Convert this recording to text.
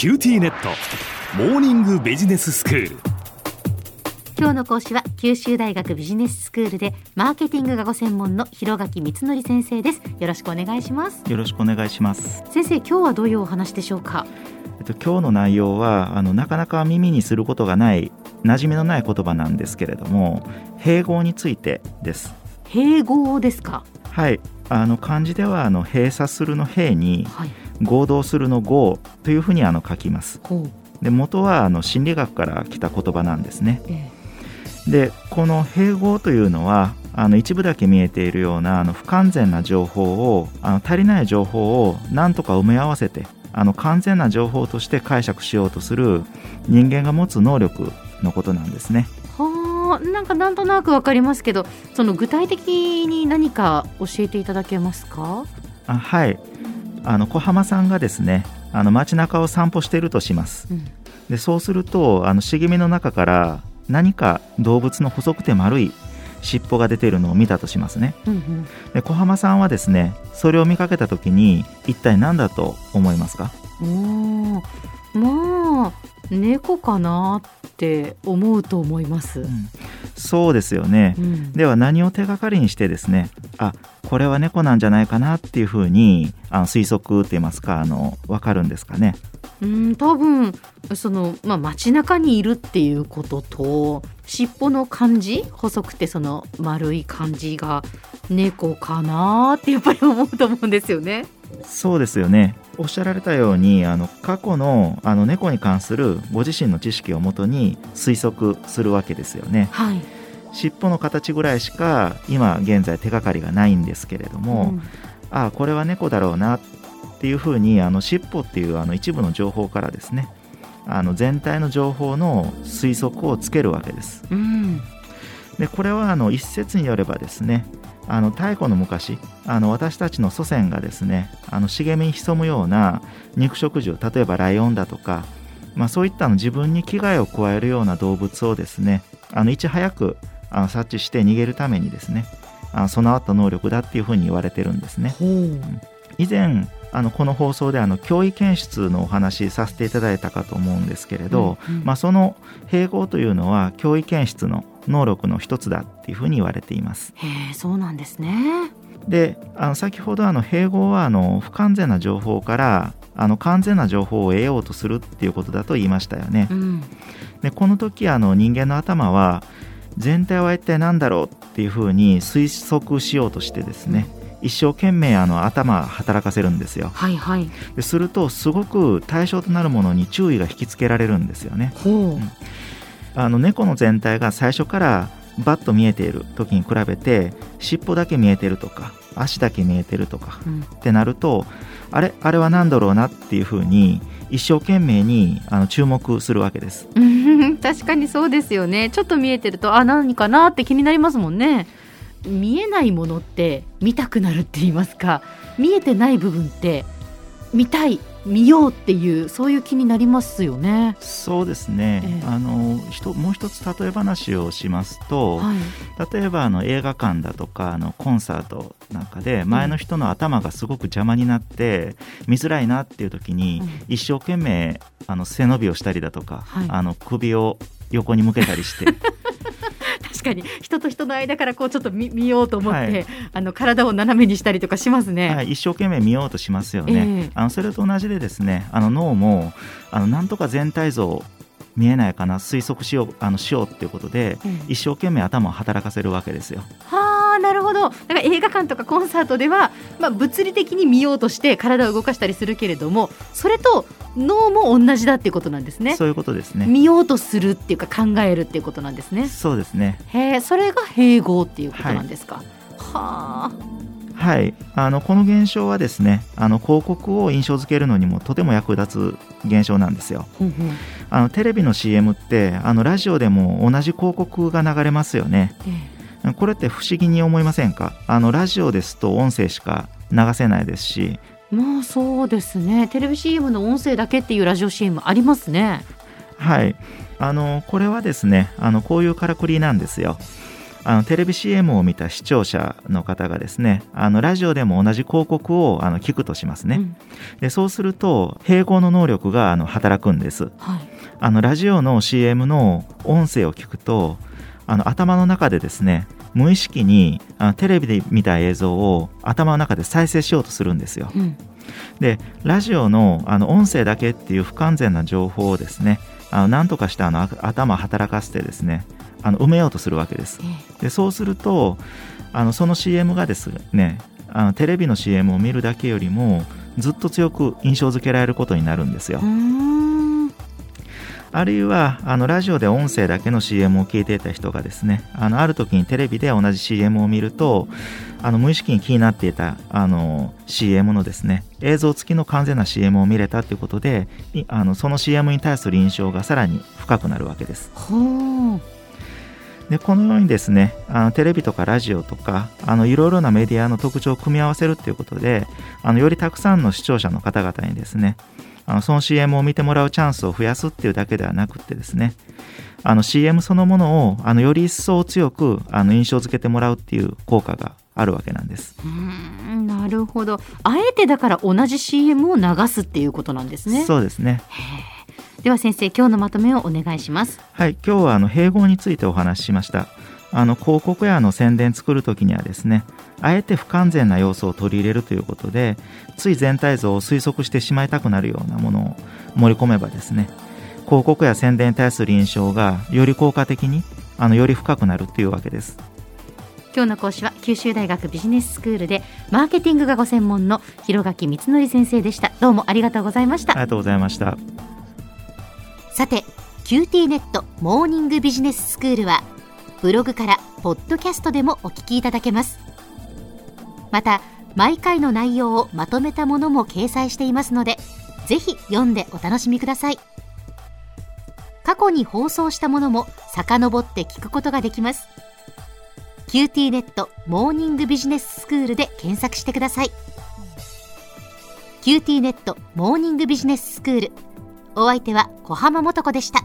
QTnet。モーニングビジネススクール。今日の講師は九州大学ビジネススクールでマーケティングがご専門の広垣光則先生です。よろしくお願いします。よろしくお願いします。先生今日はどういうお話でしょうか？えっと今日の内容はあのなかなか耳にすることがない馴染みのない言葉なんですけれども閉合についてです。閉合ですか？はい。あの漢字ではあの閉鎖するの閉にはい合同するの合というふうにあの書きます。で元はあの心理学から来た言葉なんですね。えでこの併合というのはあの一部だけ見えているようなあの不完全な情報をあの足りない情報を何とか埋め合わせてあの完全な情報として解釈しようとする人間が持つ能力のことなんですね。えはあなんかなんとなくわかりますけどその具体的に何か教えていただけますか？あはいあの小浜さんがですねあの街中を散歩しているとします。うん。でそうするとあの茂みの中から何か動物の細くて丸い尻尾が出ているのを見たとしますね。うんうん。で小浜さんはですねそれを見かけた時に一体何だと思いますか？おー。まあ猫かなって思うと思います、そうですよね。うん。では何を手がかりにしてですねあこれは猫なんじゃないかなっていうふうにあの推測って言いますかあの分かるんですかね。うん多分その、まあ、街中にいるっていうことと尻尾の感じ細くてその丸い感じが猫かなってやっぱり思うと思うんですよね。そうですよねおっしゃられたようにあの過去のあの猫に関するご自身の知識をもとに推測するわけですよね。はい、尻尾の形ぐらいしか今現在手がかりがないんですけれども、うん。ああこれは猫だろうなっていうふうにあの尻尾っていうあの一部の情報からですねあの全体の情報の推測をつけるわけです。うんでこれはあの一説によればですねあの太古の昔あの私たちの祖先がですねあの茂みに潜むような肉食獣例えばライオンだとか、まあ、そういったの自分に危害を加えるような動物をですねあのいち早くあの察知して逃げるためにですねあの備わった能力だっていうふうに言われてるんですね。以前あのこの放送であの脅威検出のお話しさせていただいたかと思うんですけれど、うんうん。まあ、その併合というのは脅威検出の能力の一つだっていうふうに言われています。へえそうなんですね。であの先ほどあの併合はあの不完全な情報からあの完全な情報を得ようとするっていうことだと言いましたよね。うん。でこの時あの人間の頭は全体は一体何だろうっていうふうに推測しようとしてですね一生懸命あの頭働かせるんですよ。はいはい。でするとすごく対象となるものに注意が引きつけられるんですよね。ほうあの猫の全体が最初からバッと見えている時に比べて尻尾だけ見えてるとか足だけ見えてるとかうん。ってなるとあれあれは何だろうなっていうふうに一生懸命にあの注目するわけです。うん。確かにそうですよね。ちょっと見えてるとあ何かなって気になりますもんね。見えないものって見たくなるって言いますか。見えてない部分って見たい見ようっていうそういう気になりますよね。そうですね、ええ。あのひともう一つ例え話をしますと、はい。例えばあの映画館だとかあのコンサートなんかで前の人の頭がすごく邪魔になって見づらいなっていう時にうん。一生懸命あの背伸びをしたりだとか、はい。あの首を横に向けたりして 確かに。人と人の間からこうちょっと見見ようと思って、はい。あの体を斜めにしたりとかしますね、はい、一生懸命見ようとしますよね、ええ。あのそれと同じでですねあの脳もあのなんとか全体像見えないかな推測しようあのしようっていうことでうん一生懸命頭を働かせるわけですよ。はあなるほどだから映画館とかコンサートでは、まあ、物理的に見ようとして体を動かしたりするけれどもそれと脳も同じだっていうことなんですね。そういうことですね。見ようとするっていうか考えるっていうことなんですね。そうですね。へえそれが併合っていうことなんですか、はあ。はい、あのこの現象はですねあの広告を印象付けるのにもとても役立つ現象なんですよ。あのテレビの CM ってあのラジオでも同じ広告が流れますよね。えこれって不思議に思いませんか？あのラジオですと音声しか流せないですし。えまあそうですね。テレビ CM の音声だけっていうラジオ CM ありますね。はい。あのこれはですねあのこういうからくりなんですよ。あのテレビ CM を見た視聴者の方がですねあのラジオでも同じ広告をあの聞くとしますね、うん。でそうすると併合の能力があの働くんです。はい。あのラジオの CM の音声を聞くとあの頭の中でですね無意識にあのテレビで見た映像を頭の中で再生しようとするんですよ。うん。でラジオのあの音声だけっていう不完全な情報をですねあの何とかしてあのあ頭働かせてですねあの埋めようとするわけです。えでそうするとあのその CM がですねあのテレビの CM を見るだけよりもずっと強く印象付けられることになるんですよ。えうーんあるいはあのラジオで音声だけの CM を聞いていた人がですねあのある時にテレビで同じ CM を見るとあの無意識に気になっていたあの CM のですね映像付きの完全な CM を見れたということでいあのその CM に対する印象がさらに深くなるわけです。でこのようにですねあのテレビとかラジオとかあのいろいろなメディアの特徴を組み合わせるということであのよりたくさんの視聴者の方々にですねあのその CM を見てもらうチャンスを増やすっていうだけではなくってですねあの CM そのものをあのより一層強くあの印象付けてもらうっていう効果があるわけなんです。うーんなるほどあえてだから同じ CM を流すっていうことなんですねそうですね。では先生今日のまとめをお願いしますはい、今日はあの併合についてお話ししました。あの広告やあの宣伝作るときにはですね、あえて不完全な要素を取り入れるということで、つい全体像を推測してしまいたくなるようなものを盛り込めばですね、広告や宣伝に対する印象がより効果的に、あのより深くなるというわけです。今日の講師は九州大学ビジネススクールでマーケティングがご専門の広垣光則先生でしたどうもありがとうございましたありがとうございました。さて QT ネットモーニングビジネススクールはブログからポッドキャストでもお聞きいただけます。また毎回の内容をまとめたものも掲載していますのでぜひ読んでお楽しみください。過去に放送したものも遡って聞くことができます。QT ネットモーニングビジネススクールで検索してください。QT ネットモーニングビジネススクール。お相手は小浜もとこでした。